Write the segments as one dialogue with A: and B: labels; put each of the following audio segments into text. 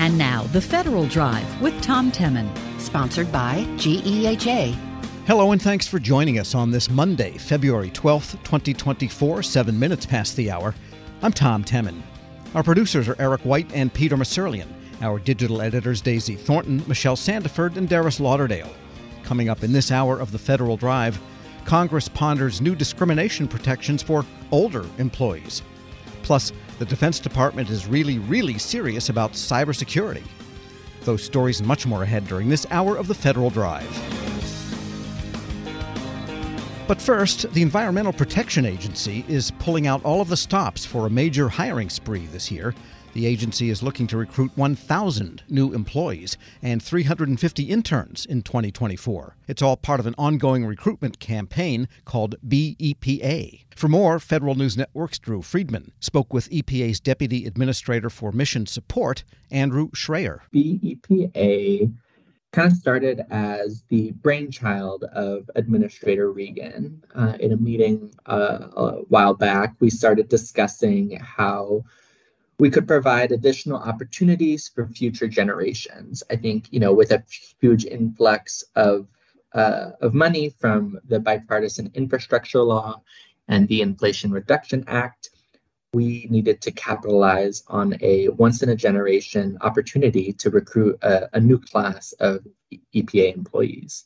A: And now, The Federal Drive with Tom Temin.
B: Sponsored by GEHA.
C: Hello, and thanks for joining us on this Monday, February 12th, 2024, seven minutes past the hour. I'm Tom Temin. Our producers are Eric White and Peter Musurlian. Our digital editors, Daisy Thornton, Michelle Sandiford, and Darius Lauderdale. Coming up in this hour of The Federal Drive, Congress ponders new discrimination protections for older employees. Plus, the Defense Department is really, really serious about cybersecurity. Those stories and much more ahead during this hour of the Federal Drive. But first, the Environmental Protection Agency is pulling out all of the stops for a major hiring spree this year. The agency is looking to recruit 1,000 new employees and 350 interns in 2024. It's all part of an ongoing recruitment campaign called BEPA. For more, Federal News Network's Drew Friedman spoke with EPA's Deputy Administrator for Mission Support, Andrew Schrayer.
D: BEPA kind of started as the brainchild of Administrator Regan. Uh, in a meeting uh, a while back, we started discussing how we could provide additional opportunities for future generations. I think, you know, with a huge influx of uh, of money from the bipartisan infrastructure law and the Inflation Reduction Act, we needed to capitalize on a once in a generation opportunity to recruit a, a new class of EPA employees.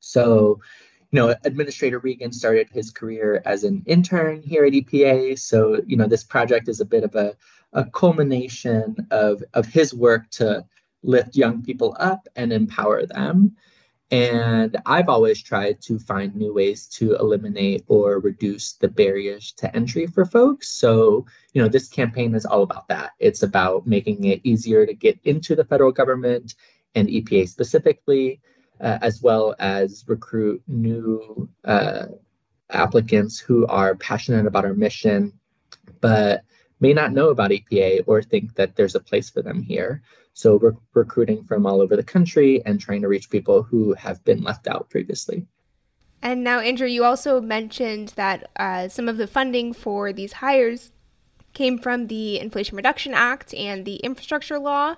D: So, you know, Administrator Regan started his career as an intern here at EPA. So, you know, this project is a bit of a a culmination of, of his work to lift young people up and empower them. And I've always tried to find new ways to eliminate or reduce the barriers to entry for folks. So, you know, this campaign is all about that. It's about making it easier to get into the federal government and EPA specifically, uh, as well as recruit new uh, applicants who are passionate about our mission, but may not know about EPA or think that there's a place for them here. So we're recruiting from all over the country and trying to reach people who have been left out previously.
E: And now, Andrew, you also mentioned that uh, some of the funding for these hires came from the Inflation Reduction Act and the infrastructure law.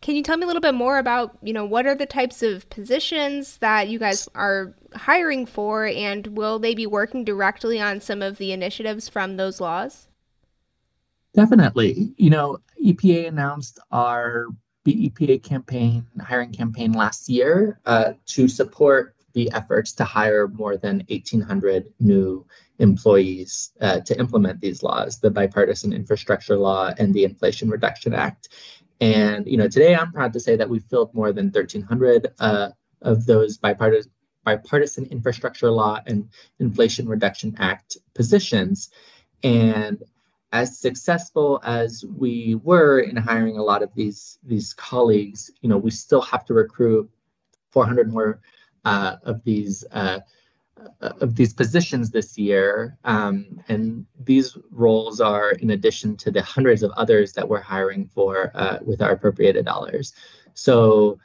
E: Can you tell me a little bit more about, you know, what are the types of positions that you guys are hiring for, and will they be working directly on some of the initiatives from those laws?
D: Definitely. You know, EPA announced our BEPA campaign, hiring campaign last year uh, to support the efforts to hire more than 1,800 new employees uh, to implement these laws, the bipartisan infrastructure law and the Inflation Reduction Act. And you know, today I'm proud to say that we filled more than 1,300 uh, of those bipartisan bipartisan infrastructure law and Inflation Reduction Act positions. And as successful as we were in hiring a lot of these these colleagues, you know, we still have to recruit 400 more uh, of these uh, of these positions this year, um, and these roles are in addition to the hundreds of others that we're hiring for uh, with our appropriated dollars. So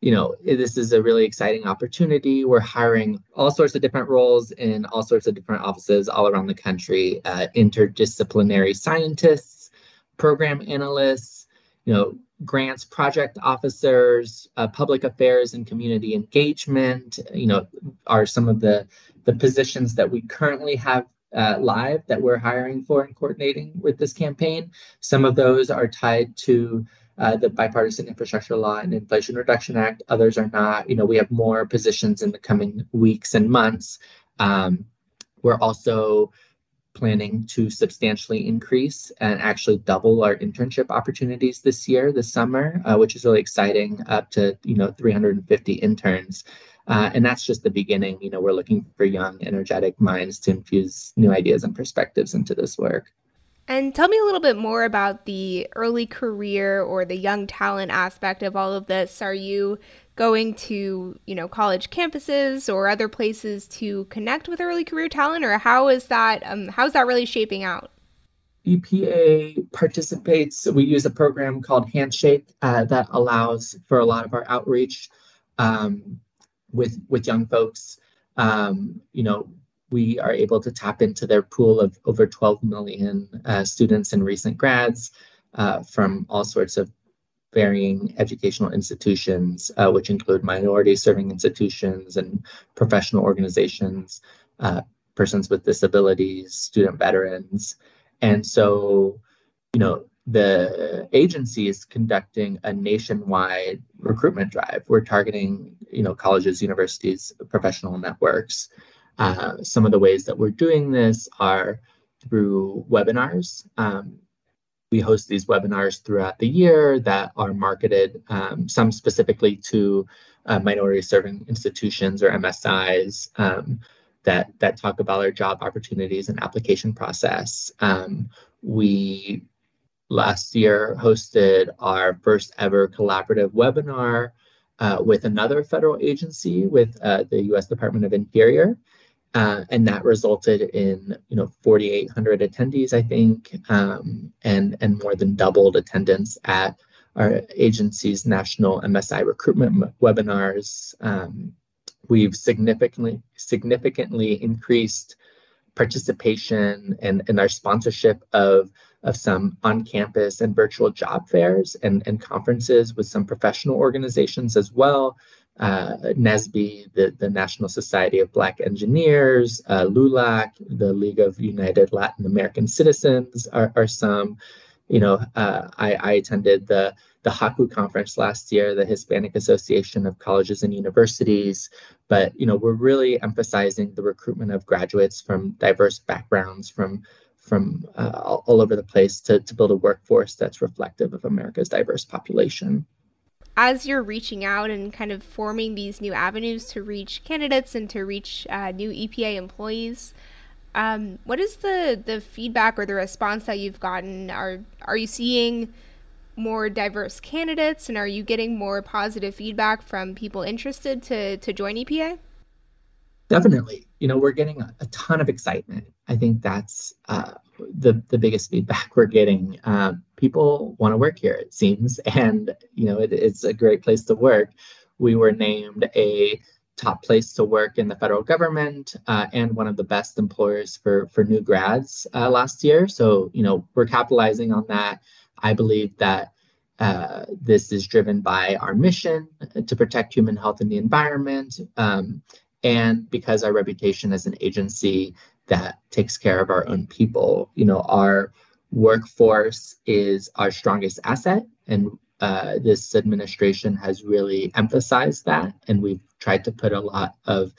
D: you know, this is a really exciting opportunity. We're hiring all sorts of different roles in all sorts of different offices all around the country, uh, interdisciplinary scientists, program analysts, you know, grants project officers, uh, public affairs and community engagement, you know, are some of the, the positions that we currently have uh, live that we're hiring for and coordinating with this campaign. Some of those are tied to uh, the Bipartisan Infrastructure Law and Inflation Reduction Act. Others are not. You know, we have more positions in the coming weeks and months. Um, we're also planning to substantially increase and actually double our internship opportunities this year, this summer, uh, which is really exciting, up to you know 350 interns. Uh, and that's just the beginning. You know, we're looking for young, energetic minds to infuse new ideas and perspectives into this work.
E: And tell me a little bit more about the early career or the young talent aspect of all of this. Are you going to, you know, college campuses or other places to connect with early career talent, or how is that? Um, how's that really shaping out?
D: EPA participates. We use a program called Handshake uh, that allows for a lot of our outreach um, with with young folks. Um, you know, we are able to tap into their pool of over 12 million uh, students and recent grads uh, from all sorts of varying educational institutions, uh, which include minority serving institutions and professional organizations, uh, persons with disabilities, student veterans. And so, you know, the agency is conducting a nationwide recruitment drive. We're targeting, you know, colleges, universities, professional networks. Uh, some of the ways that we're doing this are through webinars. Um, we host these webinars throughout the year that are marketed, um, some specifically to uh, minority serving institutions or MSIs um, that, that talk about our job opportunities and application process. Um, we last year hosted our first ever collaborative webinar uh, with another federal agency, with uh, the U.S. Department of Interior. Uh, and that resulted in you know 4,800 attendees, I think, um, and and more than doubled attendance at our agency's national MSI recruitment webinars. Um, we've significantly significantly increased participation and, and our sponsorship of of some on-campus and virtual job fairs and, and conferences with some professional organizations as well. Uh, the, the National Society of Black Engineers, uh, LULAC, the League of United Latin American Citizens are, are some. You know, uh, I, I attended the the HACU conference last year, the Hispanic Association of Colleges and Universities. But you know, we're really emphasizing the recruitment of graduates from diverse backgrounds, from from uh, all over the place to, to build a workforce that's reflective of America's diverse population.
E: As you're reaching out and kind of forming these new avenues to reach candidates and to reach uh, new EPA employees, um, what is the, the feedback or the response that you've gotten? Are are you seeing more diverse candidates, and are you getting more positive feedback from people interested to to join EPA?
D: Definitely. You know, we're getting a, ton of excitement. I think that's uh, the the biggest feedback we're getting. Uh, people want to work here, it seems, and you know, it, it's a great place to work. We were named a top place to work in the federal government uh, and one of the best employers for for new grads uh, last year. So, you know, we're capitalizing on that. I believe that uh, this is driven by our mission to protect human health and the environment. Um, and because our reputation as an agency that takes care of our own people, you know, our workforce is our strongest asset. And uh, this administration has really emphasized that. And we've tried to put a lot of,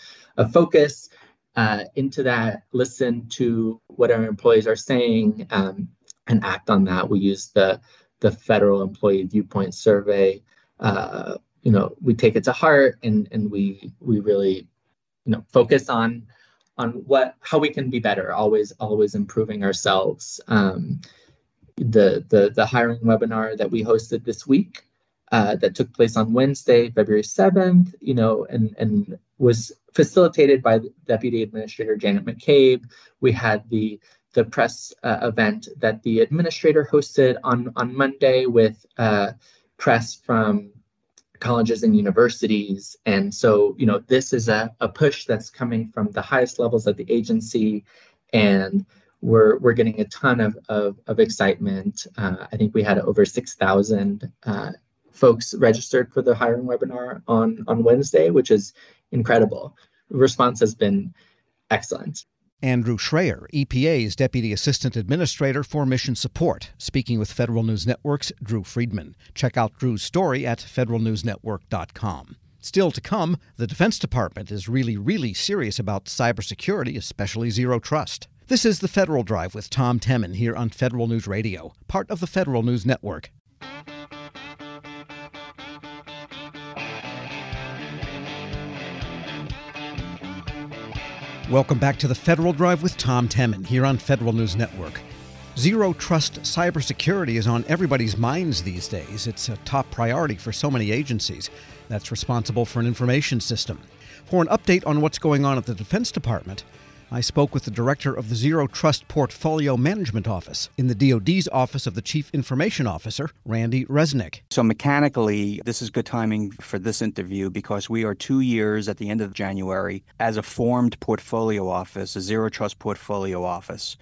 D: focus uh, into that, listen to what our employees are saying, um, and act on that. We use the, the federal employee viewpoint survey. Uh, you know, we take it to heart and, and we, we really you know focus on on what how we can be better always always improving ourselves um, the the the hiring webinar that we hosted this week uh, that took place on Wednesday, February 7th, you know, and, and was facilitated by Deputy Administrator Janet McCabe. We had the the press uh, event that the administrator hosted on on Monday with uh, press from colleges and universities. And so, you know, this is a, a push that's coming from the highest levels of the agency. And we're, we're getting a ton of, of, of excitement. Uh, I think we had over 6,000 uh, folks registered for the hiring webinar on, on Wednesday, which is incredible. Response has been excellent.
C: Andrew Schrayer, EPA's Deputy Assistant Administrator for Mission Support, speaking with Federal News Network's Drew Friedman. Check out Drew's story at federalnewsnetwork.com. Still to come, the Defense Department is really, really serious about cybersecurity, especially zero trust. This is the Federal Drive with Tom Temin here on Federal News Radio, part of the Federal News Network. Welcome back to the Federal Drive with Tom Temin here on Federal News Network. Zero trust cybersecurity is on everybody's minds these days. It's a top priority for so many agencies that's responsible for an information system. For an update on what's going on at the Defense Department, I spoke with the director of the Zero Trust Portfolio Management Office in the DoD's Office of the Chief Information Officer, Randy Resnick.
F: So, mechanically, this is good timing for this interview because we are two years at the end of January as a formed portfolio office, a Zero Trust Portfolio Office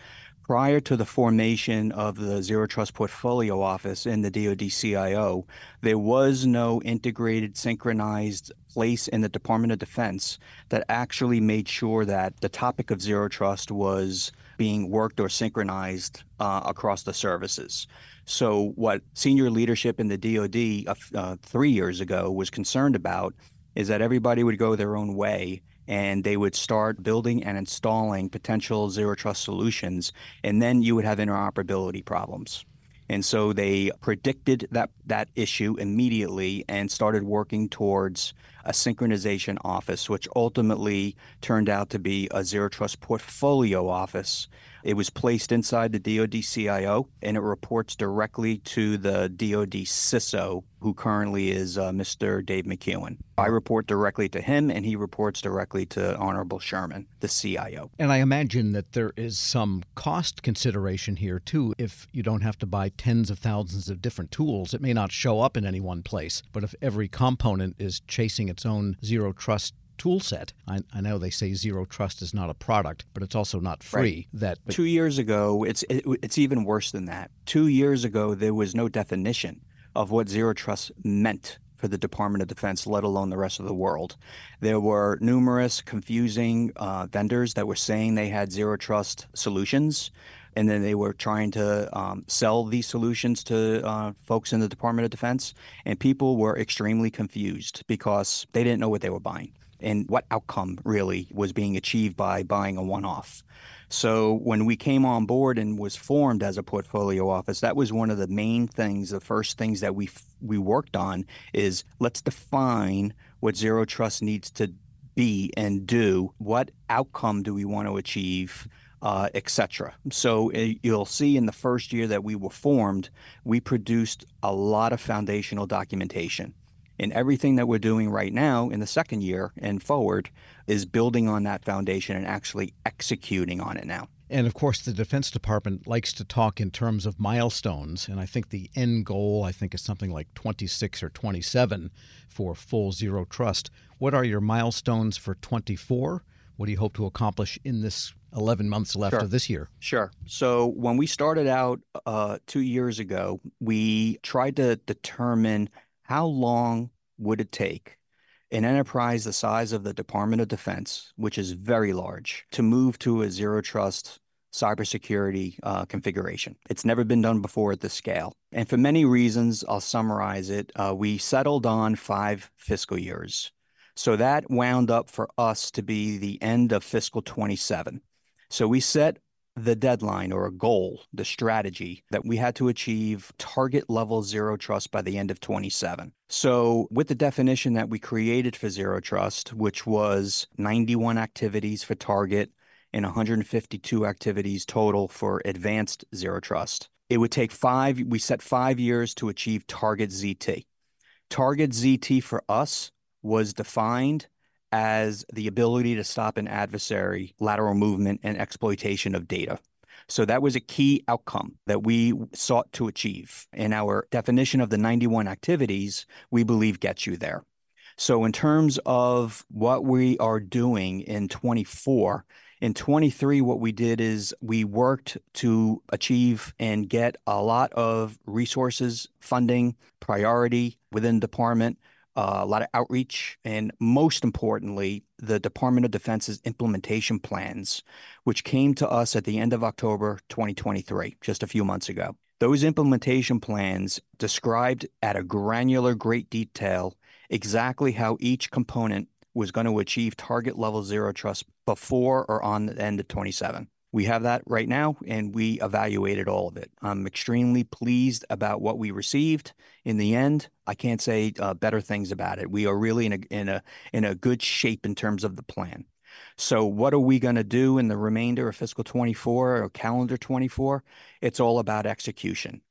F: prior to the formation of the Zero Trust Portfolio Office in the DoD CIO, there was no integrated, synchronized place in the Department of Defense that actually made sure that the topic of Zero Trust was being worked or synchronized uh, across the services. So, what senior leadership in the DoD uh, three years ago was concerned about is that everybody would go their own way and they would start building and installing potential zero trust solutions, and then you would have interoperability problems. And so they predicted that that issue immediately and started working towards a synchronization office, which ultimately turned out to be a zero trust portfolio office it was placed inside the DoD CIO, and it reports directly to the DoD CISO, who currently is uh, Mr. Dave McKeown. I report directly to him, and he reports directly to Honorable Sherman, the CIO.
C: And I imagine that there is some cost consideration here, too. If you don't have to buy tens of thousands of different tools, it may not show up in any one place. But if every component is chasing its own zero trust tool set. I, I, know they say zero trust is not a product, but it's also not free.
F: Right.
C: That
F: two years ago, it's it, it's even worse than that. Two years ago, there was no definition of what zero trust meant for the Department of Defense, let alone the rest of the world. There were numerous confusing uh, vendors that were saying they had zero trust solutions. And then they were trying to um, sell these solutions to uh, folks in the Department of Defense. And people were extremely confused because they didn't know what they were buying and what outcome really was being achieved by buying a one-off. So when we came on board and was formed as a portfolio office, that was one of the main things, the first things that we we worked on is let's define what zero trust needs to be and do. What outcome do we want to achieve? Uh, etc. So uh, you'll see in the first year that we were formed, we produced a lot of foundational documentation. And everything that we're doing right now in the second year and forward is building on that foundation and actually executing on it now.
C: And of course, the Defense Department likes to talk in terms of milestones. And I think the end goal, I think, is something like 26 or 27 for full zero trust. What are your milestones for 24? What do you hope to accomplish in this 11 months left
F: sure.
C: of this year?
F: Sure. So when we started out uh, two years ago, we tried to determine how long would it take an enterprise the size of the Department of Defense, which is very large, to move to a zero trust cybersecurity uh, configuration? It's never been done before at this scale. And for many reasons, I'll summarize it. Uh, we settled on five fiscal years. So that wound up for us to be the end of fiscal 27. So we set the deadline or a goal, the strategy that we had to achieve target level zero trust by the end of 27. So, with the definition that we created for zero trust, which was 91 activities for target and 152 activities total for advanced zero trust, it would take five, we set five years to achieve target ZT. Target ZT for us was defined as the ability to stop an adversary lateral movement and exploitation of data. So that was a key outcome that we sought to achieve. And our definition of the 91 activities, we believe gets you there. So in terms of what we are doing in 24, in 23, what we did is we worked to achieve and get a lot of resources, funding, priority within department uh, a lot of outreach, and most importantly, the Department of Defense's implementation plans, which came to us at the end of October 2023, just a few months ago. Those implementation plans described at a granular, great detail exactly how each component was going to achieve target level zero trust before or on the end of 27. We have that right now, and we evaluated all of it. I'm extremely pleased about what we received. In the end, I can't say uh, better things about it. We are really in a in a in a good shape in terms of the plan. So, what are we going to do in the remainder of fiscal 24 or calendar 24? It's all about execution.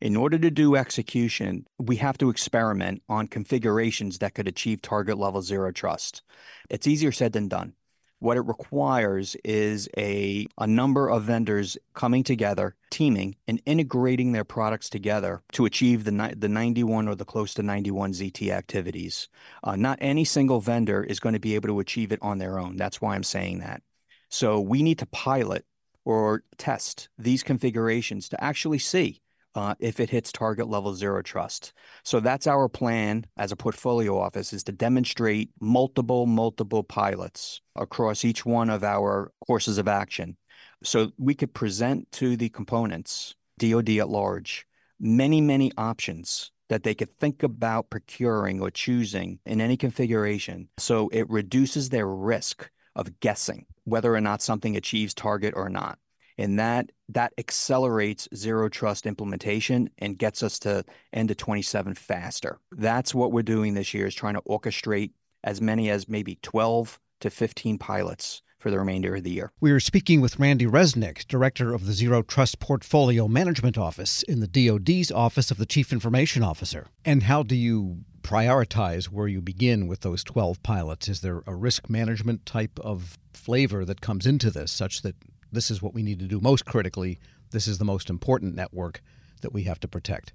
F: In order to do execution, we have to experiment on configurations that could achieve target level zero trust. It's easier said than done. What it requires is a, a number of vendors coming together, teaming, and integrating their products together to achieve the, the 91 or the close to 91 ZT activities. Uh, not any single vendor is going to be able to achieve it on their own. That's why I'm saying that. So we need to pilot or test these configurations to actually see uh, if it hits target level zero trust. So that's our plan as a portfolio office is to demonstrate multiple, multiple pilots across each one of our courses of action. So we could present to the components, DoD at large, many, many options that they could think about procuring or choosing in any configuration. So it reduces their risk of guessing whether or not something achieves target or not and that that accelerates zero trust implementation and gets us to end of 27 faster that's what we're doing this year is trying to orchestrate as many as maybe 12 to 15 pilots for the remainder of the year.
C: We are speaking with Randy Resnick, Director of the Zero Trust Portfolio Management Office in the DoD's Office of the Chief Information Officer. And how do you prioritize where you begin with those 12 pilots? Is there a risk management type of flavor that comes into this such that this is what we need to do most critically. This is the most important network that we have to protect.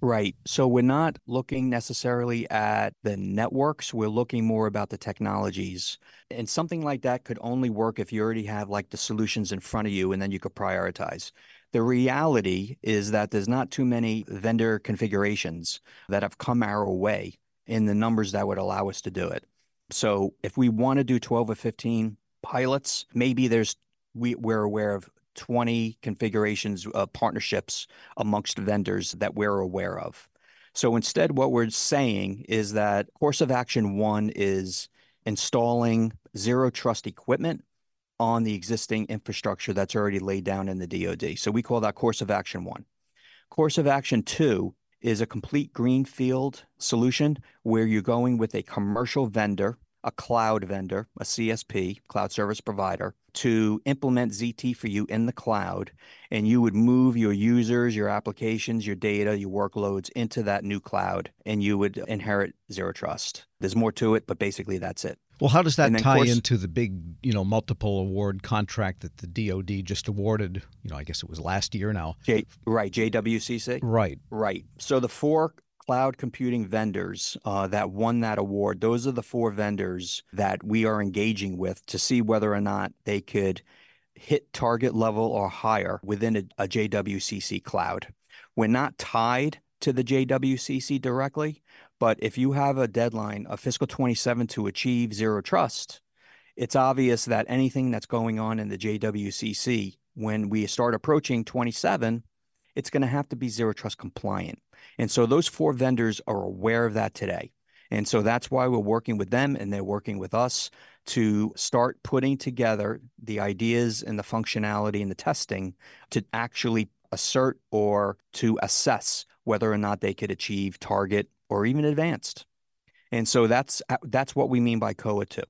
F: Right. So we're not looking necessarily at the networks. We're looking more about the technologies. And something like that could only work if you already have like the solutions in front of you and then you could prioritize. The reality is that there's not too many vendor configurations that have come our way in the numbers that would allow us to do it. So if we want to do 12 or 15 pilots, maybe there's we, we're aware of 20 configurations of partnerships amongst vendors that we're aware of. So instead, what we're saying is that course of action one is installing zero trust equipment on the existing infrastructure that's already laid down in the DoD. So we call that course of action one. Course of action two is a complete greenfield solution where you're going with a commercial vendor a cloud vendor, a CSP, cloud service provider, to implement ZT for you in the cloud. And you would move your users, your applications, your data, your workloads into that new cloud, and you would inherit zero trust. There's more to it, but basically that's it.
C: Well, how does that tie course, into the big, you know, multiple award contract that the DoD just awarded? You know, I guess it was last year now.
F: J, right, JWCC.
C: Right,
F: right. So the four cloud computing vendors uh, that won that award, those are the four vendors that we are engaging with to see whether or not they could hit target level or higher within a, a JWCC cloud. We're not tied to the JWCC directly, but if you have a deadline of fiscal 27 to achieve zero trust, it's obvious that anything that's going on in the JWCC when we start approaching 27, it's going to have to be zero trust compliant. And so those four vendors are aware of that today. And so that's why we're working with them and they're working with us to start putting together the ideas and the functionality and the testing to actually assert or to assess whether or not they could achieve target or even advanced. And so that's that's what we mean by COA 2.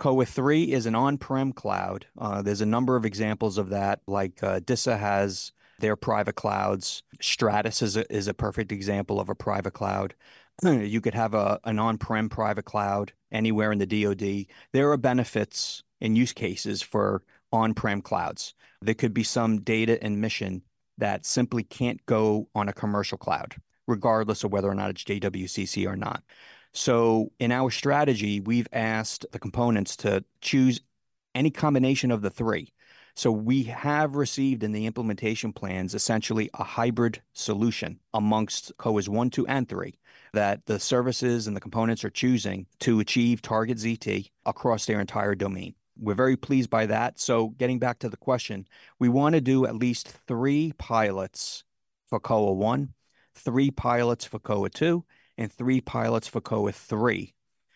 F: COA 3 is an on-prem cloud. Uh, there's a number of examples of that, like uh, DISA has their private clouds. Stratus is a, is a perfect example of a private cloud. you could have a, an on prem private cloud anywhere in the DoD. There are benefits and use cases for on prem clouds. There could be some data and mission that simply can't go on a commercial cloud, regardless of whether or not it's JWCC or not. So, in our strategy, we've asked the components to choose any combination of the three. So we have received in the implementation plans essentially a hybrid solution amongst COAs 1, 2, and 3 that the services and the components are choosing to achieve target ZT across their entire domain. We're very pleased by that. So getting back to the question, we want to do at least three pilots for COA 1, three pilots for COA 2, and three pilots for COA 3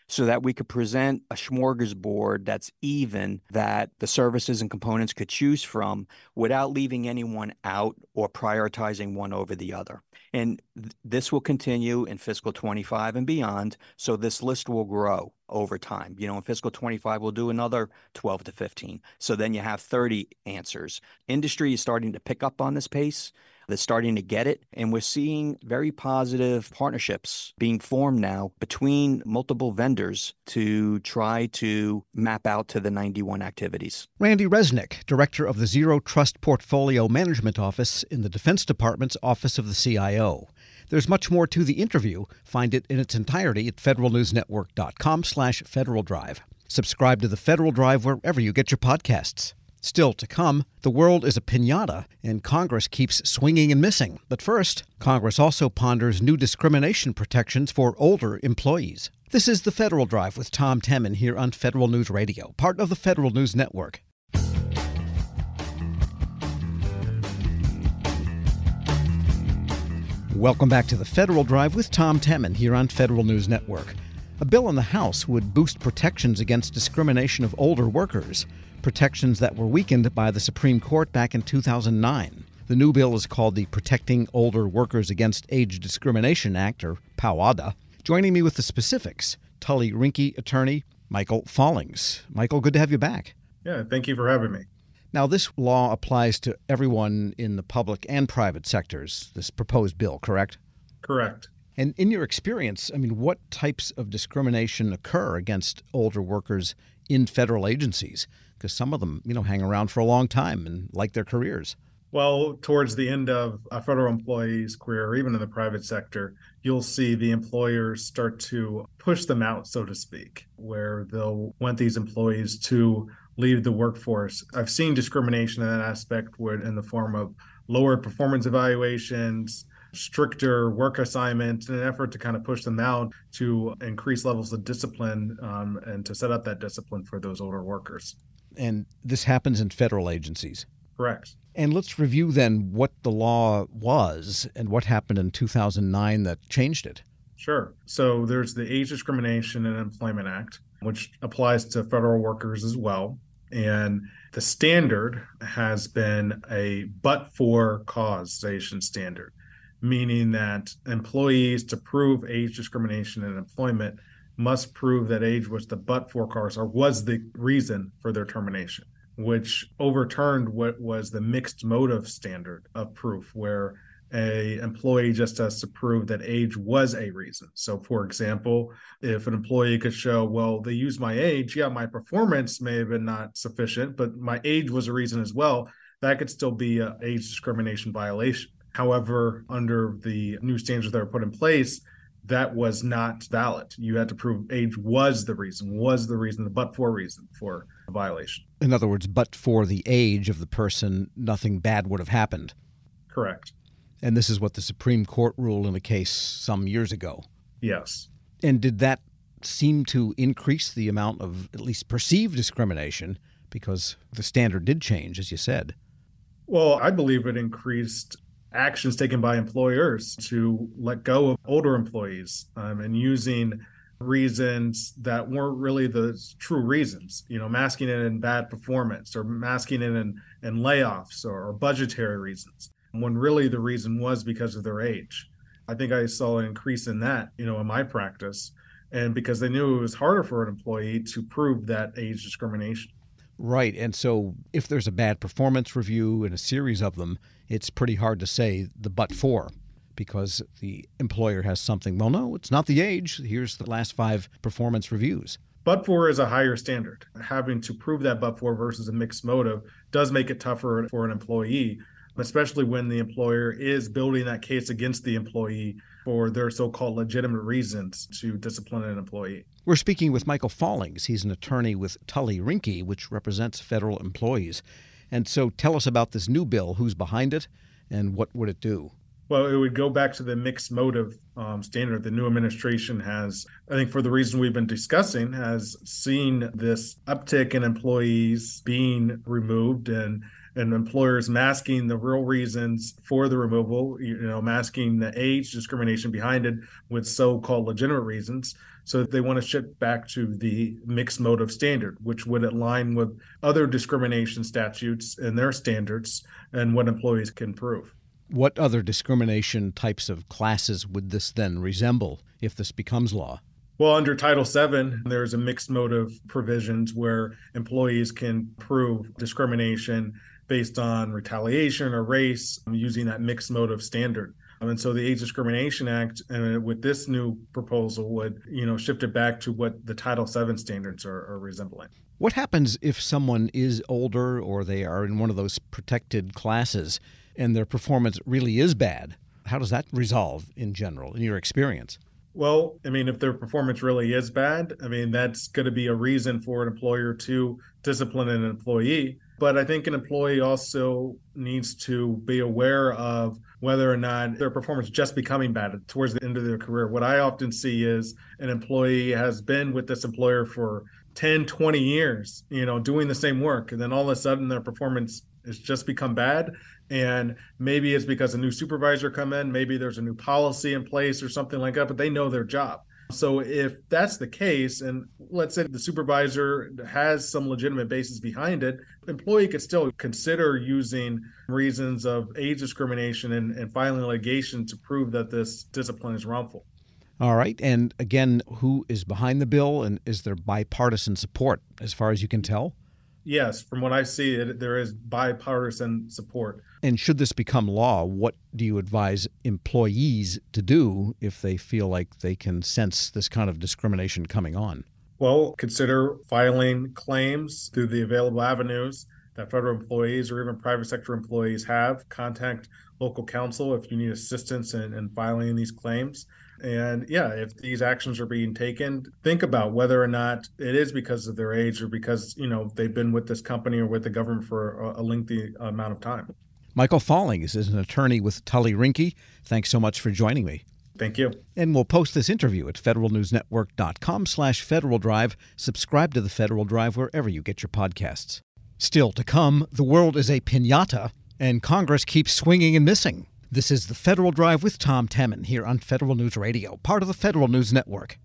F: so that we could present a smorgasbord that's even that the services and components could choose from without leaving anyone out or prioritizing one over the other. And th- this will continue in fiscal 25 and beyond. So this list will grow over time. You know, in fiscal 25, we'll do another 12 to 15. So then you have 30 answers. Industry is starting to pick up on this pace that's starting to get it. And we're seeing very positive partnerships being formed now between multiple vendors to try to map out to the 91 activities.
C: Randy Resnick, Director of the Zero Trust Portfolio Management Office in the Defense Department's Office of the CIO. There's much more to the interview. Find it in its entirety at federalnewsnetwork.com slash Federal Drive. Subscribe to the Federal Drive wherever you get your podcasts. Still to come, the world is a pinata and Congress keeps swinging and missing. But first, Congress also ponders new discrimination protections for older employees. This is the Federal Drive with Tom Temin here on Federal News Radio, part of the Federal News Network. Welcome back to the Federal Drive with Tom Temin here on Federal News Network. A bill in the House would boost protections against discrimination of older workers, protections that were weakened by the Supreme Court back in 2009. The new bill is called the Protecting Older Workers Against Age Discrimination Act, or POWADA. Joining me with the specifics, Tully Rinckey attorney Michael Fallings. Michael, good to have you back.
G: Yeah, thank you for having me.
C: Now, this law applies to everyone in the public and private sectors, this proposed bill, correct?
G: Correct.
C: And in your experience, I mean, what types of discrimination occur against older workers in federal agencies? Because some of them, you know, hang around for a long time and like their careers.
G: Well, towards the end of a federal employee's career, or even in the private sector, you'll see the employers start to push them out, so to speak, where they'll want these employees to leave the workforce. I've seen discrimination in that aspect in the form of lowered performance evaluations, stricter work assignments in an effort to kind of push them out to increase levels of discipline um, and to set up that discipline for those older workers.
C: And this happens in federal agencies.
G: Correct.
C: And let's review then what the law was and what happened in 2009 that changed it.
G: Sure. So there's the Age Discrimination and Employment Act, which applies to federal workers as well. And the standard has been a but for causation standard, meaning that employees to prove age discrimination in employment must prove that age was the but for cause or was the reason for their termination, which overturned what was the mixed motive standard of proof, where a employee just has to prove that age was a reason. So for example, if an employee could show, well, they used my age, yeah, my performance may have been not sufficient, but my age was a reason as well, that could still be a age discrimination violation. However, under the new standards that are put in place, that was not valid. You had to prove age was the reason, was the reason, the but for reason for a violation.
C: In other words, but for the age of the person, nothing bad would have happened.
G: Correct.
C: And this is what the Supreme Court ruled in a case some years ago.
G: Yes.
C: And did that seem to increase the amount of at least perceived discrimination because the standard did change, as you said?
G: Well, I believe it increased actions taken by employers to let go of older employees um, and using reasons that weren't really the true reasons you know masking it in bad performance or masking it in, in layoffs or, or budgetary reasons when really the reason was because of their age. I think I saw an increase in that, you know, in my practice, and because they knew it was harder for an employee to prove that age discrimination.
C: Right. And so if there's a bad performance review and a series of them, it's pretty hard to say the but for because the employer has something. Well, no, it's not the age. Here's the last five performance reviews.
G: But for is a higher standard. Having to prove that but for versus a mixed motive does make it tougher for an employee especially when the employer is building that case against the employee for their so called legitimate reasons to discipline an employee.
C: We're speaking with Michael Fallings. He's an attorney with Tully Rinckey, which represents federal employees. And so tell us about this new bill, who's behind it, and what would it do?
G: Well, it would go back to the mixed motive um, standard. The new administration has, I think, for the reason we've been discussing, has seen this uptick in employees being removed and and employers masking the real reasons for the removal, you know, masking the age discrimination behind it with so-called legitimate reasons. So they want to shift back to the mixed motive standard, which would align with other discrimination statutes and their standards and what employees can prove.
C: What other discrimination types of classes would this then resemble if this becomes law?
G: Well, under Title VII, there's a mixed motive provisions where employees can prove discrimination based on retaliation or race um, using that mixed motive standard. Um, and so the Age Discrimination Act, and uh, with this new proposal, would you know shift it back to what the Title VII standards are, are resembling.
C: What happens if someone is older or they are in one of those protected classes and their performance really is bad? How does that resolve in general, in your experience?
G: Well, I mean, if their performance really is bad, I mean, that's going to be a reason for an employer to discipline an employee But I think an employee also needs to be aware of whether or not their performance just becoming bad towards the end of their career. What I often see is an employee has been with this employer for 10, 20 years, you know, doing the same work. And then all of a sudden their performance has just become bad. And maybe it's because a new supervisor come in, maybe there's a new policy in place or something like that, but they know their job. So if that's the case, and let's say the supervisor has some legitimate basis behind it, employee could still consider using reasons of age discrimination and, and filing litigation to prove that this discipline is wrongful.
C: All right. And again, who is behind the bill and is there bipartisan support as far as you can tell?
G: Yes, from what I see, it, there is bipartisan support.
C: And should this become law, what do you advise employees to do if they feel like they can sense this kind of discrimination coming on?
G: Well, consider filing claims through the available avenues that federal employees or even private sector employees have. Contact local counsel if you need assistance in, in filing these claims. And yeah, if these actions are being taken, think about whether or not it is because of their age or because, you know, they've been with this company or with the government for a, lengthy amount of time.
C: Michael Fallings is an attorney with Tully Rinckey. Thanks so much for joining me.
G: Thank you.
C: And we'll post this interview at federalnewsnetwork.com slash Federal Drive. Subscribe to the Federal Drive wherever you get your podcasts. Still to come, the world is a pinata, and Congress keeps swinging and missing. This is the Federal Drive with Tom Temin here on Federal News Radio, part of the Federal News Network.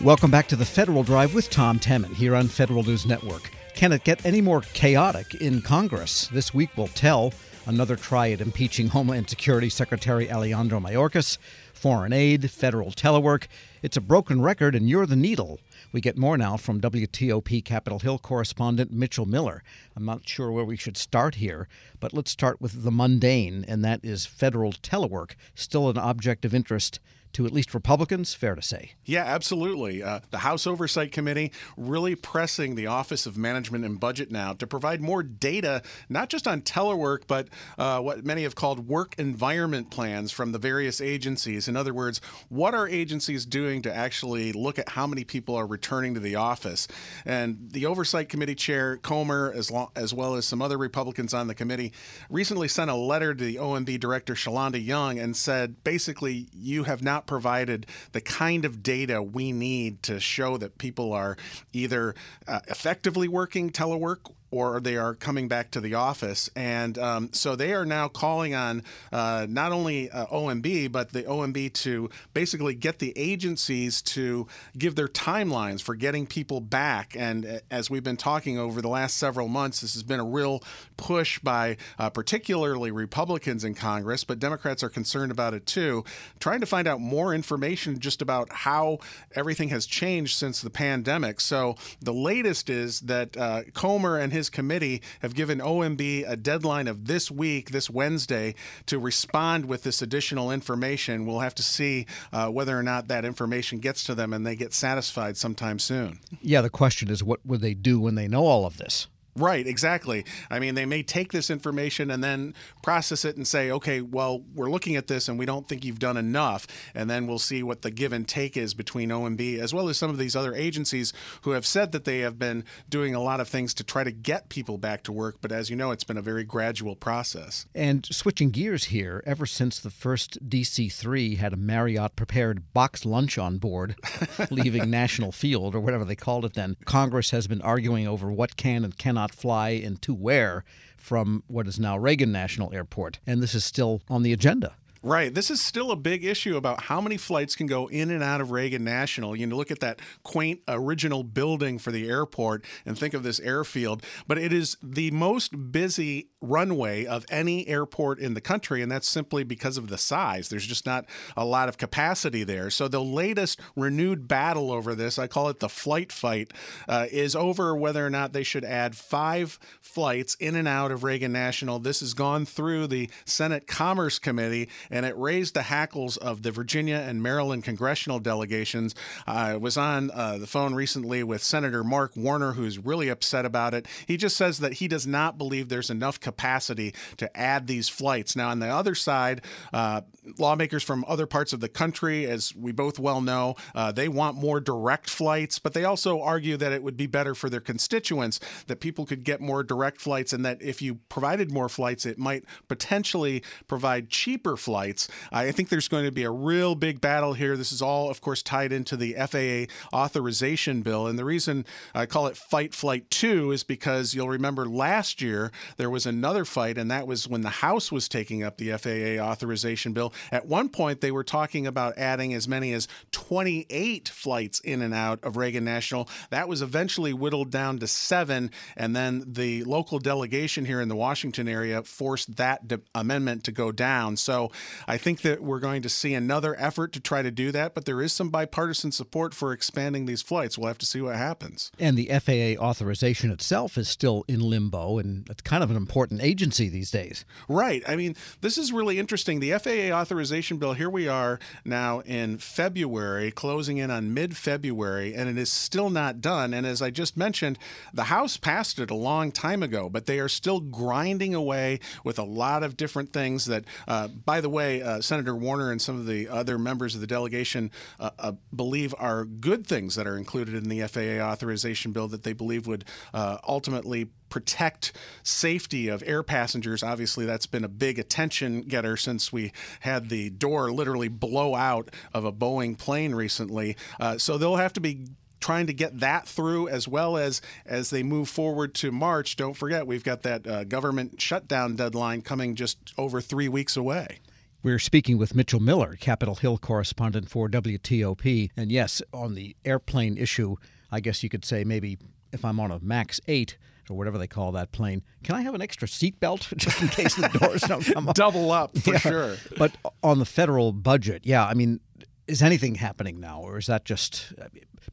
C: Welcome back to the Federal Drive with Tom Temin here on Federal News Network. Can it get any more chaotic in Congress? This week will tell. Another try at impeaching Homeland Security Secretary Alejandro Mayorkas, foreign aid, federal telework. It's a broken record, and you're the needle. We get more now from WTOP Capitol Hill correspondent Mitchell Miller. I'm not sure where we should start here, but let's start with the mundane, and that is federal telework, still an object of interest to at least Republicans, fair to say.
H: Yeah, absolutely. Uh, the House Oversight Committee really pressing the Office of Management and Budget now to provide more data, not just on telework, but uh, what many have called work environment plans from the various agencies. In other words, what are agencies doing to actually look at how many people are returning to the office? And the Oversight Committee Chair Comer, as, as well as some other Republicans on the committee, recently sent a letter to the OMB Director Shalanda Young and said, basically, you have not provided the kind of data we need to show that people are either uh, effectively working telework or they are coming back to the office. And um, so they are now calling on uh, not only uh, OMB, but the OMB to basically get the agencies to give their timelines for getting people back. And uh, as we've been talking over the last several months, this has been a real push by uh, particularly Republicans in Congress, but Democrats are concerned about it too, trying to find out more information just about how everything has changed since the pandemic. So the latest is that uh, Comer and his his committee have given OMB a deadline of this week, this Wednesday, to respond with this additional information. We'll have to see uh, whether or not that information gets to them and they get satisfied sometime soon.
C: Yeah, the question is what would they do when they know all of this?
H: Right, exactly. I mean, they may take this information and then process it and say, okay, well, we're looking at this and we don't think you've done enough. And then we'll see what the give and take is between OMB as well as some of these other agencies who have said that they have been doing a lot of things to try to get people back to work. But as you know, it's been a very gradual process.
C: And switching gears here, ever since the first DC 3 had a Marriott prepared box lunch on board, leaving National Field or whatever they called it then, Congress has been arguing over what can and cannot not fly and to where from what is now Reagan National Airport. And this is still on the agenda.
H: Right. This is still a big issue about how many flights can go in and out of Reagan National. You know, look at that quaint original building for the airport and think of this airfield. But it is the most busy runway of any airport in the country, and that's simply because of the size. There's just not a lot of capacity there. So the latest renewed battle over this, I call it the flight fight, uh, is over whether or not they should add five flights in and out of Reagan National. This has gone through the Senate Commerce Committee and it raised the hackles of the Virginia and Maryland congressional delegations. I was on uh, the phone recently with Senator Mark Warner, who's really upset about it. He just says that he does not believe there's enough capacity to add these flights. Now, on the other side, uh, lawmakers from other parts of the country, as we both well know, uh, they want more direct flights, but they also argue that it would be better for their constituents that people could get more direct flights and that if you provided more flights, it might potentially provide cheaper flights. I think there's going to be a real big battle here. This is all, of course, tied into the FAA authorization bill. And the reason I call it Fight Flight 2 is because you'll remember last year there was another fight, and that was when the House was taking up the FAA authorization bill. At one point, they were talking about adding as many as 28 flights in and out of Reagan National. That was eventually whittled down to seven, and then the local delegation here in the Washington area forced that de- amendment to go down. So I think that we're going to see another effort to try to do that, but there is some bipartisan support for expanding these flights. We'll have to see what happens.
C: And the FAA authorization itself is still in limbo, and it's kind of an important agency these days.
H: Right. I mean, this is really interesting. The FAA authorization bill, here we are now in February, closing in on mid February, and it is still not done. And as I just mentioned, the House passed it a long time ago, but they are still grinding away with a lot of different things that, uh, by the way, uh, Senator Warner and some of the other members of the delegation uh, uh believe are good things that are included in the FAA authorization bill that they believe would uh, ultimately protect safety of air passengers. Obviously, that's been a big attention getter since we had the door literally blow out of a Boeing plane recently. Uh, so they'll have to be trying to get that through as well as as they move forward to March. Don't forget, we've got that uh, government shutdown deadline coming just over three weeks away.
C: We're speaking with Mitchell Miller, Capitol Hill correspondent for WTOP. And yes, on the airplane issue, I guess you could say maybe if I'm on a MAX 8, or whatever they call that plane. Can I have an extra seatbelt just in case the doors don't come up?
H: Double up for
C: yeah.
H: sure.
C: But on the federal budget, yeah, I mean, is anything happening now, or is that just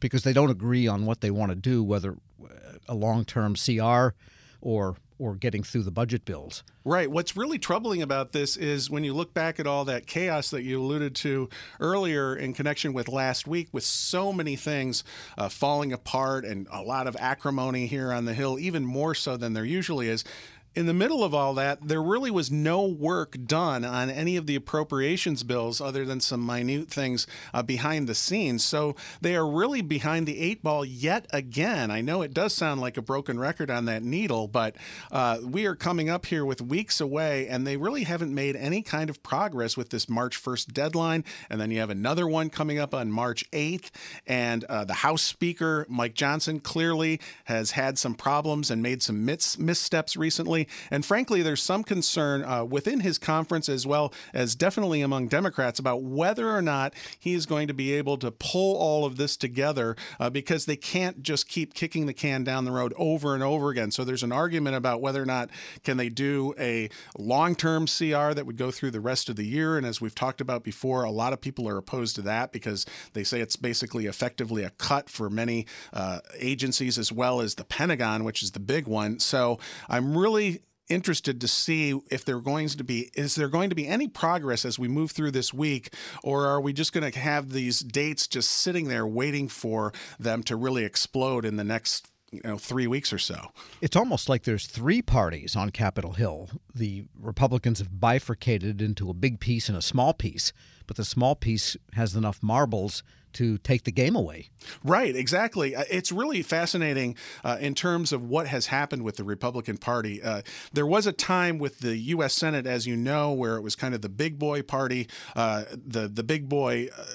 C: because they don't agree on what they want to do, whether uh, a long-term CR or or getting through the budget bills.
H: Right. What's really troubling about this is when you look back at all that chaos that you alluded to earlier in connection with last week, with so many things uh, falling apart and a lot of acrimony here on the Hill, even more so than there usually is in the middle of all that, there really was no work done on any of the appropriations bills other than some minute things uh, behind the scenes. So they are really behind the eight ball yet again. I know it does sound like a broken record on that needle, but uh, we are coming up here with weeks away, and they really haven't made any kind of progress with this March 1st deadline. And then you have another one coming up on March 8th. And uh, the House Speaker, Mike Johnson, clearly has had some problems and made some mis- missteps recently. And frankly, there's some concern uh, within his conference as well as definitely among Democrats about whether or not he is going to be able to pull all of this together uh, because they can't just keep kicking the can down the road over and over again. So there's an argument about whether or not can they do a long-term CR that would go through the rest of the year. And as we've talked about before, a lot of people are opposed to that because they say it's basically effectively a cut for many uh, agencies as well as the Pentagon, which is the big one. So I'm really interested to see if there going to be is there going to be any progress as we move through this week? Or are we just going to have these dates just sitting there waiting for them to really explode in the next you know 3 weeks or so?
C: It's almost like there's three parties on Capitol Hill. The Republicans have bifurcated into a big piece and a small piece but the small piece has enough marbles to take the game away.
H: Right, exactly. Uh, it's really fascinating uh, in terms of what has happened with the Republican Party. Uh, there was a time with the U.S. Senate, as you know, where it was kind of the big boy party, uh, the the big boy uh,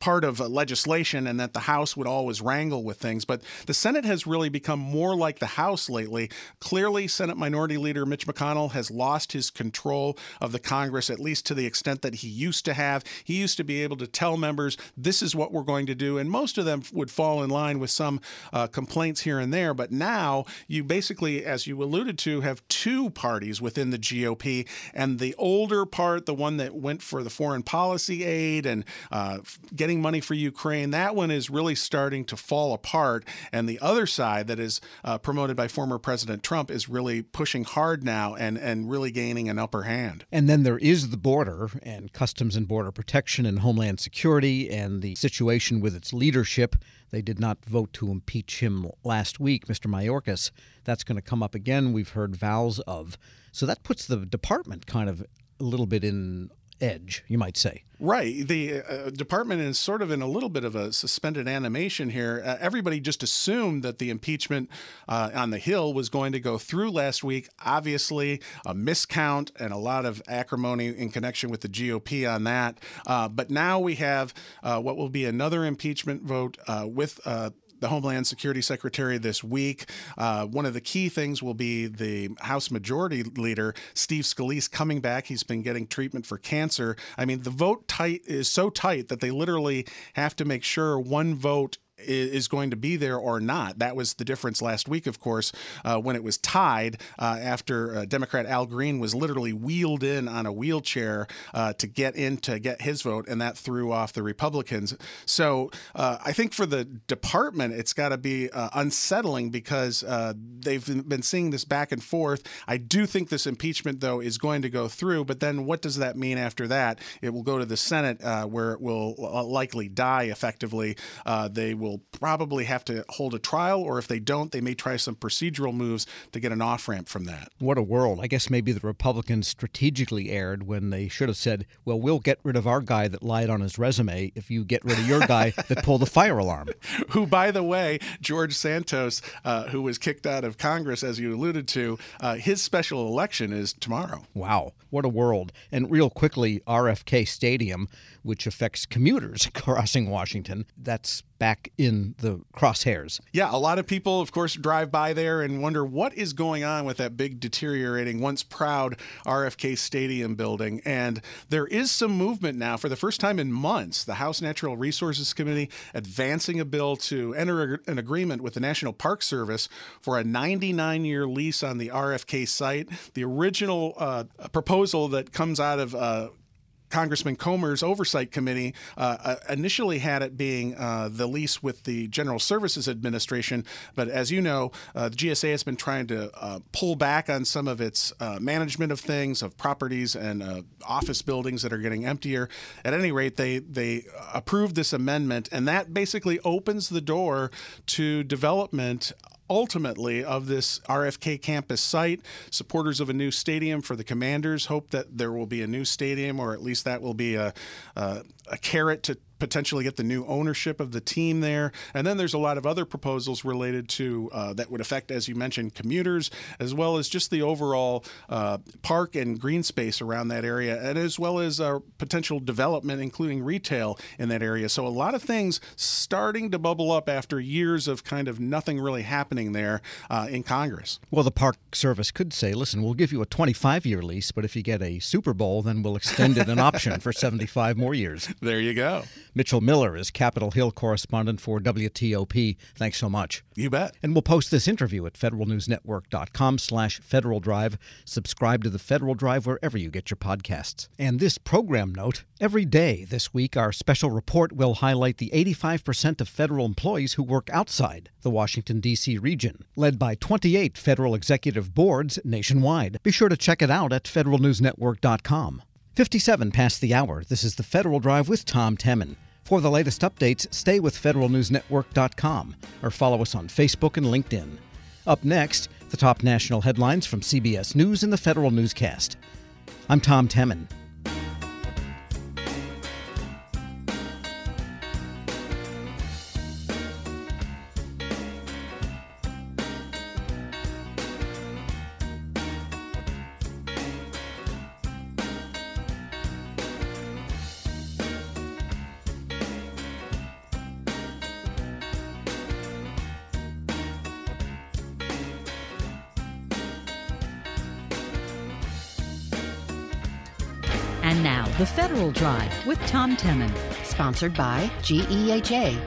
H: part of legislation and that the House would always wrangle with things. But the Senate has really become more like the House lately. Clearly, Senate Minority Leader Mitch McConnell has lost his control of the Congress, at least to the extent that he used to have. He used to be able to tell members, this is what we're going to do. And most of them would fall in line with some uh, complaints here and there. But now you basically, as you alluded to, have two parties within the GOP. And the older part, the one that went for the foreign policy aid and uh, getting getting money for Ukraine, that one is really starting to fall apart. And the other side, that is uh, promoted by former President Trump, is really pushing hard now and, and really gaining an upper hand.
C: And then there is the border and Customs and Border Protection and Homeland Security and the situation with its leadership. They did not vote to impeach him last week, Mr. Mayorkas. That's going to come up again. We've heard vows of. So that puts the department kind of a little bit in edge, you might say.
H: Right. The uh, department is sort of in a little bit of a suspended animation here. Uh, everybody just assumed that the impeachment uh, on the Hill was going to go through last week. Obviously, a miscount and a lot of acrimony in connection with the GOP on that. Uh, but now we have uh, what will be another impeachment vote uh, with the Homeland Security Secretary this week. Uh, one of the key things will be the House Majority Leader, Steve Scalise, coming back. He's been getting treatment for cancer. I mean, the vote tight is so tight that they literally have to make sure one vote is going to be there or not. That was the difference last week, of course, uh, when it was tied uh, after uh, Democrat Al Green was literally wheeled in on a wheelchair uh, to get in to get his vote, and that threw off the Republicans. So uh, I think for the department, it's got to be uh, unsettling because they've been seeing this back and forth. I do think this impeachment, though, is going to go through, but then what does that mean after that? It will go to the Senate, where it will likely die effectively. they will will probably have to hold a trial, or if they don't, they may try some procedural moves to get an off ramp from that.
C: What a world. I guess maybe the Republicans strategically erred when they should have said, well, we'll get rid of our guy that lied on his resume if you get rid of your guy that pulled the fire alarm.
H: who, by the way, George Santos, uh, who was kicked out of Congress, as you alluded to, uh, his special election is tomorrow.
C: Wow. What a world. And real quickly, RFK Stadium, which affects commuters crossing Washington, that's back in the crosshairs.
H: Yeah, a lot of people, of course, drive by there and wonder what is going on with that big, deteriorating, once proud RFK Stadium building. And there is some movement now for the first time in months. The House Natural Resources Committee advancing a bill to enter an agreement with the National Park Service for a 99 year lease on the RFK site. The original uh, proposal that comes out of uh, Congressman Comer's oversight committee uh, uh, initially had it being uh, the lease with the General Services Administration, but as you know, uh, the GSA has been trying to uh, pull back on some of its uh, management of things, of properties and office buildings that are getting emptier. At any rate, they they approved this amendment, and that basically opens the door to development ultimately of this RFK campus site. Supporters of a new stadium for the Commanders hope that there will be a new stadium, or at least that will be a, a carrot to potentially get the new ownership of the team there. And then there's a lot of other proposals related to uh, that would affect, as you mentioned, commuters, as well as just the overall uh, park and green space around that area, and as well as uh, potential development, including retail in that area. So a lot of things starting to bubble up after years of kind of nothing really happening there uh, in Congress.
C: Well, the Park Service could say, listen, we'll give you a 25 year lease, but if you get a Super Bowl, then we'll extend it an option for 75 more years.
H: There you go.
C: Mitchell Miller is Capitol Hill correspondent for WTOP. Thanks so much.
H: You bet.
C: And we'll post this interview at federalnewsnetwork.com slash Federal Drive. Subscribe to the Federal Drive wherever you get your podcasts. And this program note, every day this week our special report will highlight the 85% of federal employees who work outside the Washington, D.C. region, led by 28 federal executive boards nationwide. Be sure to check it out at federalnewsnetwork.com. 57 past the hour. This is the Federal Drive with Tom Temin. For the latest updates, stay with federalnewsnetwork.com or follow us on Facebook and LinkedIn. Up next, the top national headlines from CBS News and the Federal Newscast. I'm Tom Temin.
A: Tom Temin.
B: Sponsored by GEHA.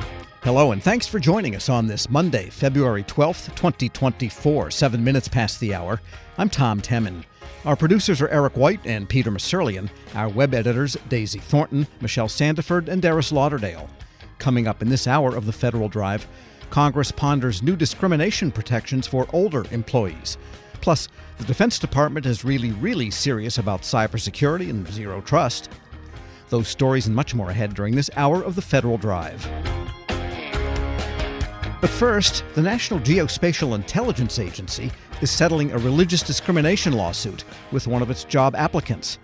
C: Hello, and thanks for joining us on this Monday, February 12th, 2024, seven minutes past the hour. I'm Tom Temin. Our producers are Eric White and Peter Musurlian. Our web editors, Daisy Thornton, Michelle Sandiford, and Darius Lauderdale. Coming up in this hour of the Federal Drive, Congress ponders new discrimination protections for older employees. Plus, the Defense Department is really, really serious about cybersecurity and zero trust. Those stories and much more ahead during this hour of the Federal Drive. But first, the National Geospatial Intelligence Agency is settling a religious discrimination lawsuit with one of its job applicants.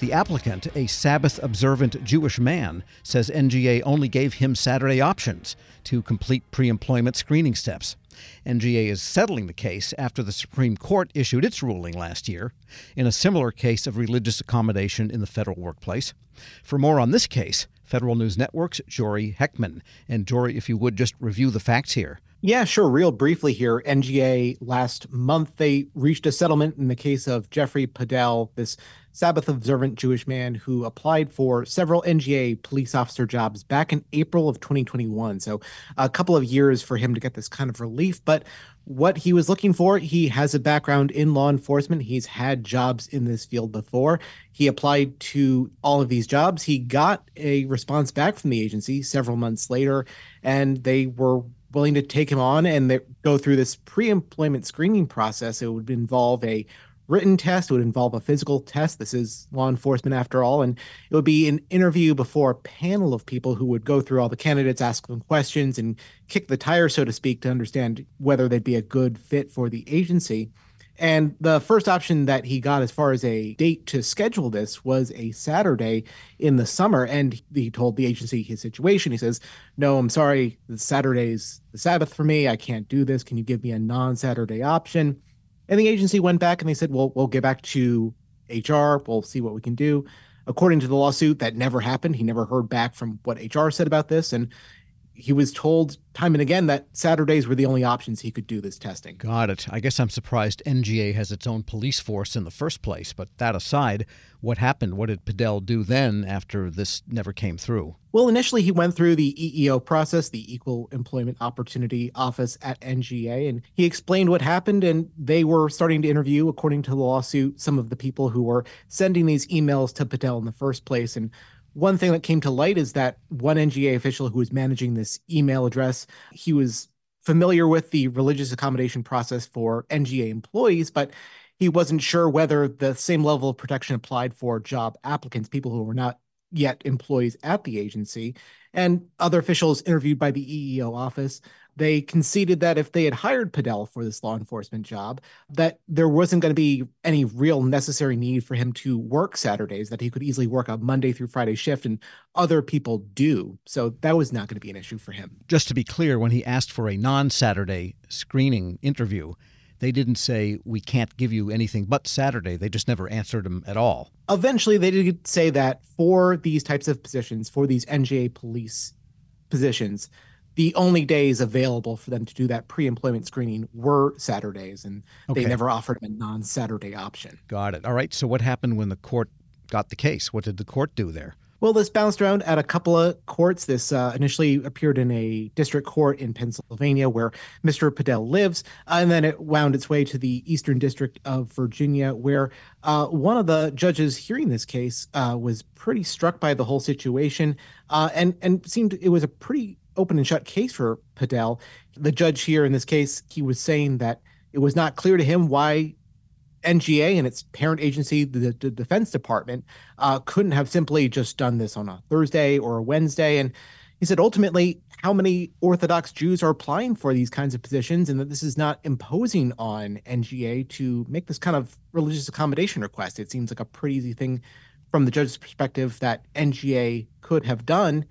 C: The applicant, a Sabbath observant Jewish man, says NGA only gave him Saturday options to complete pre employment screening steps. NGA is settling the case after the Supreme Court issued its ruling last year in a similar case of religious accommodation in the federal workplace. For more on this case, Federal News Network's Jory Heckman. And Jory, if you would just review the facts here.
I: Yeah, sure. Real briefly here, NGA last month they reached a settlement in the case of Jeffrey Podell, this Sabbath observant Jewish man who applied for several NGA police officer jobs back in April of 2021. So a couple of years for him to get this kind of relief. But what he was looking for, he has a background in law enforcement. He's had jobs in this field before. He applied to all of these jobs. He got a response back from the agency several months later, and they were willing to take him on and go through this pre-employment screening process. It would involve a written test. It would involve a physical test. This is law enforcement after all. And it would be an interview before a panel of people who would go through all the candidates, ask them questions, and kick the tire, so to speak, to understand whether they'd be a good fit for the agency. And the first option that he got as far as a date to schedule this was a Saturday in the summer. And he told the agency his situation. He says, No, I'm sorry. Saturday's the Sabbath for me. I can't do this. Can you give me a non Saturday option? And the agency went back and they said, well, we'll get back to HR. We'll see what we can do. According to the lawsuit, that never happened. He never heard back from what HR said about this. And he was told time and again that Saturdays were the only options he could do this testing.
C: Got it. I guess I'm surprised NGA has its own police force in the first place. But that aside, what happened? What did Podell do then after this never came through?
I: Well, initially he went through the EEO process, the Equal Employment Opportunity Office at NGA, and he explained what happened. And they were starting to interview, according to the lawsuit, some of the people who were sending these emails to Podell in the first place. And one thing that came to light is that one NGA official who was managing this email address, he was familiar with the religious accommodation process for NGA employees, but he wasn't sure whether the same level of protection applied for job applicants, people who were not yet employees at the agency. And other officials interviewed by the EEO office they conceded that if they had hired Podell for this law enforcement job, that there wasn't going to be any real necessary need for him to work Saturdays, that he could easily work a Monday through Friday shift, and other people do. So that was not going to be an issue for him.
C: Just to be clear, when he asked for a non Saturday screening interview, they didn't say we can't give you anything but Saturday. They just never answered him at all.
I: Eventually, they did say that for these types of positions, for these NGA police positions, the only days available for them to do that pre-employment screening were Saturdays, and okay. they never offered a non-Saturday option.
C: Got it. All right. So what happened when the court got the case? What did the court do there?
I: Well, this bounced around at a couple of courts. This uh, initially appeared in a district court in Pennsylvania where Mr. Podell lives, uh, and then it wound its way to the Eastern District of Virginia, where uh, one of the judges hearing this case uh, was pretty struck by the whole situation, uh, and and seemed it was a pretty open and shut case for Podell. The judge here in this case, he was saying that it was not clear to him why NGA and its parent agency, the, the Defense Department, uh, couldn't have simply just done this on a Thursday or a Wednesday. And he said ultimately, how many Orthodox Jews are applying for these kinds of positions, and that this is not imposing on NGA to make this kind of religious accommodation request. It seems like a pretty easy thing from the judge's perspective that NGA could have done.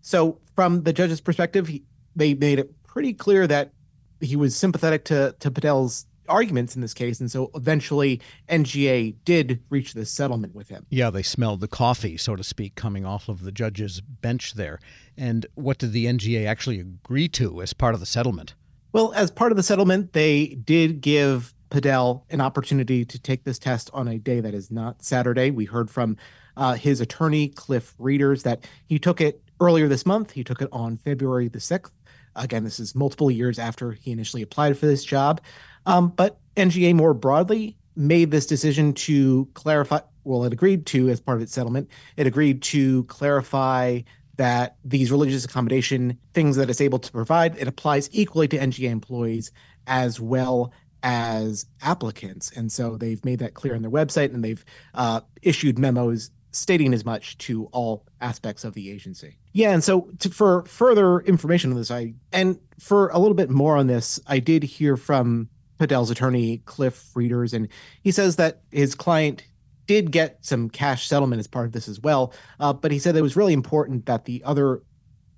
I: So, from the judge's perspective, he, they made it pretty clear that he was sympathetic to to Podell's arguments in this case, and so eventually NGA did reach this settlement with him.
C: Yeah, they smelled the coffee, so to speak, coming off of the judge's bench there. And what did the NGA actually agree to as part of the settlement?
I: Well, as part of the settlement, they did give Podell an opportunity to take this test on a day that is not Saturday. We heard from uh, his attorney, Cliff Rieders, that he took it earlier this month. He took it on February the 6th. Again, this is multiple years after he initially applied for this job. Um, but NGA more broadly made this decision to clarify. Well, it agreed to, as part of its settlement, it agreed to clarify that these religious accommodation things that it's able to provide, it applies equally to NGA employees as well as applicants. And so they've made that clear on their website and they've uh, issued memos stating as much to all aspects of the agency. Yeah, and so to, for further information on this, I and for a little bit more on this, I did hear from Podell's attorney Cliff Rieders, and he says that his client did get some cash settlement as part of this as well. Uh, but he said it was really important that the other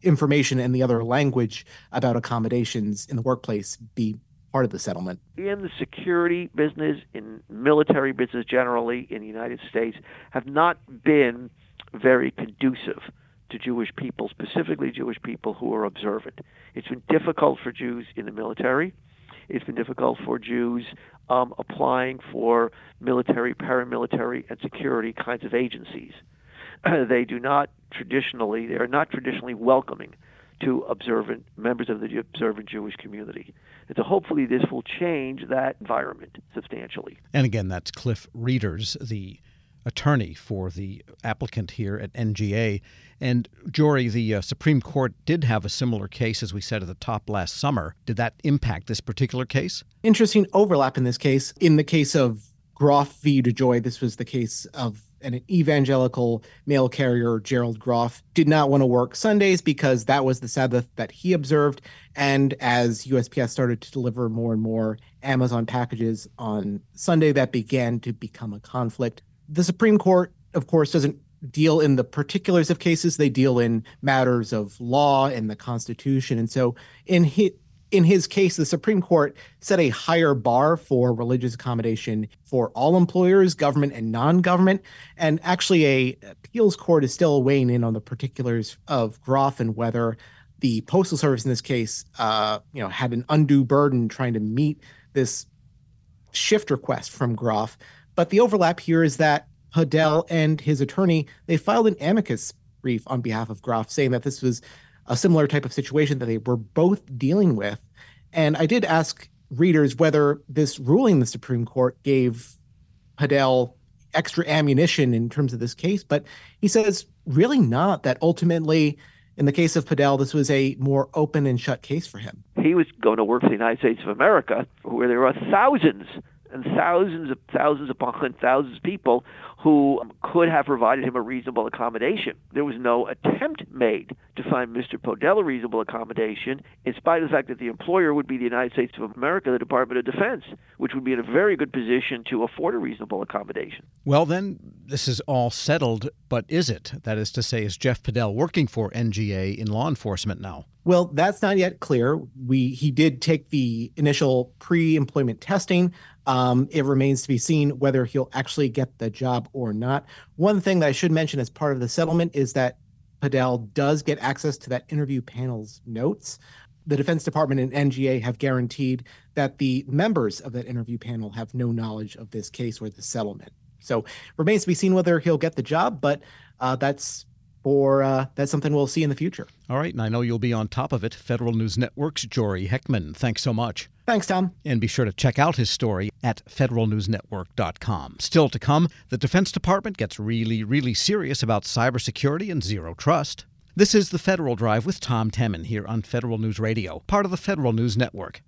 I: information and the other language about accommodations in the workplace be part of the settlement.
J: In the security business, in military business generally in the United States, have not been very conducive to Jewish people, specifically Jewish people who are observant. It's been difficult for Jews in the military. It's been difficult for Jews um, applying for military, paramilitary, and security kinds of agencies. they do not traditionally, they are not traditionally welcoming to observant members of the observant Jewish community. And so hopefully this will change that environment substantially.
C: And again, that's Cliff Rieders, the attorney for the applicant here at NGA. And Jory, the uh, Supreme Court did have a similar case, as we said at the top last summer. Did that impact this particular case?
I: Interesting overlap in this case. In the case of Groff v. DeJoy, this was the case of an evangelical mail carrier, Gerald Groff, did not want to work Sundays because that was the Sabbath that he observed. And as USPS started to deliver more and more Amazon packages on Sunday, that began to become a conflict. The Supreme Court, of course, doesn't deal in the particulars of cases, they deal in matters of law and the Constitution. And so in his, in his case, the Supreme Court set a higher bar for religious accommodation for all employers, government and non-government. And actually, a appeals court is still weighing in on the particulars of Groff and whether the postal service in this case, uh, you know, had an undue burden trying to meet this shift request from Groff. But the overlap here is that Podell and his attorney they filed an amicus brief on behalf of Groff, saying that this was a similar type of situation that they were both dealing with. And I did ask Rieders whether this ruling the Supreme Court gave Podell extra ammunition in terms of this case, but he says really not. That ultimately, in the case of Podell, this was a more open and shut case for him.
J: He was going to work for the United States of America, where there are thousands and thousands of thousands upon thousands of people who um, could have provided him a reasonable accommodation. There was no attempt made to find Mr. Podell a reasonable accommodation, in spite of the fact that the employer would be the United States of America, the Department of Defense, which would be in a very good position to afford a reasonable accommodation.
C: Well, then, this is all settled, but is it? That is to say, is Jeff Podell working for NGA in law enforcement now?
I: Well, that's not yet clear. We he did take the initial pre-employment testing. Um, it remains to be seen whether he'll actually get the job or not. One thing that I should mention as part of the settlement is that Podell does get access to that interview panel's notes. The Defense Department and NGA have guaranteed that the members of that interview panel have no knowledge of this case or the settlement. So remains to be seen whether he'll get the job, but uh, that's for uh, that's something we'll see in the future.
C: All right, and I know you'll be on top of it. Federal News Network's Jory Heckman. Thanks so much.
I: Thanks, Tom.
C: And be sure to check out his story at federalnewsnetwork.com. Still to come, the Defense Department gets really, really serious about cybersecurity and zero trust. This is the Federal Drive with Tom Temin here on Federal News Radio, part of the Federal News Network.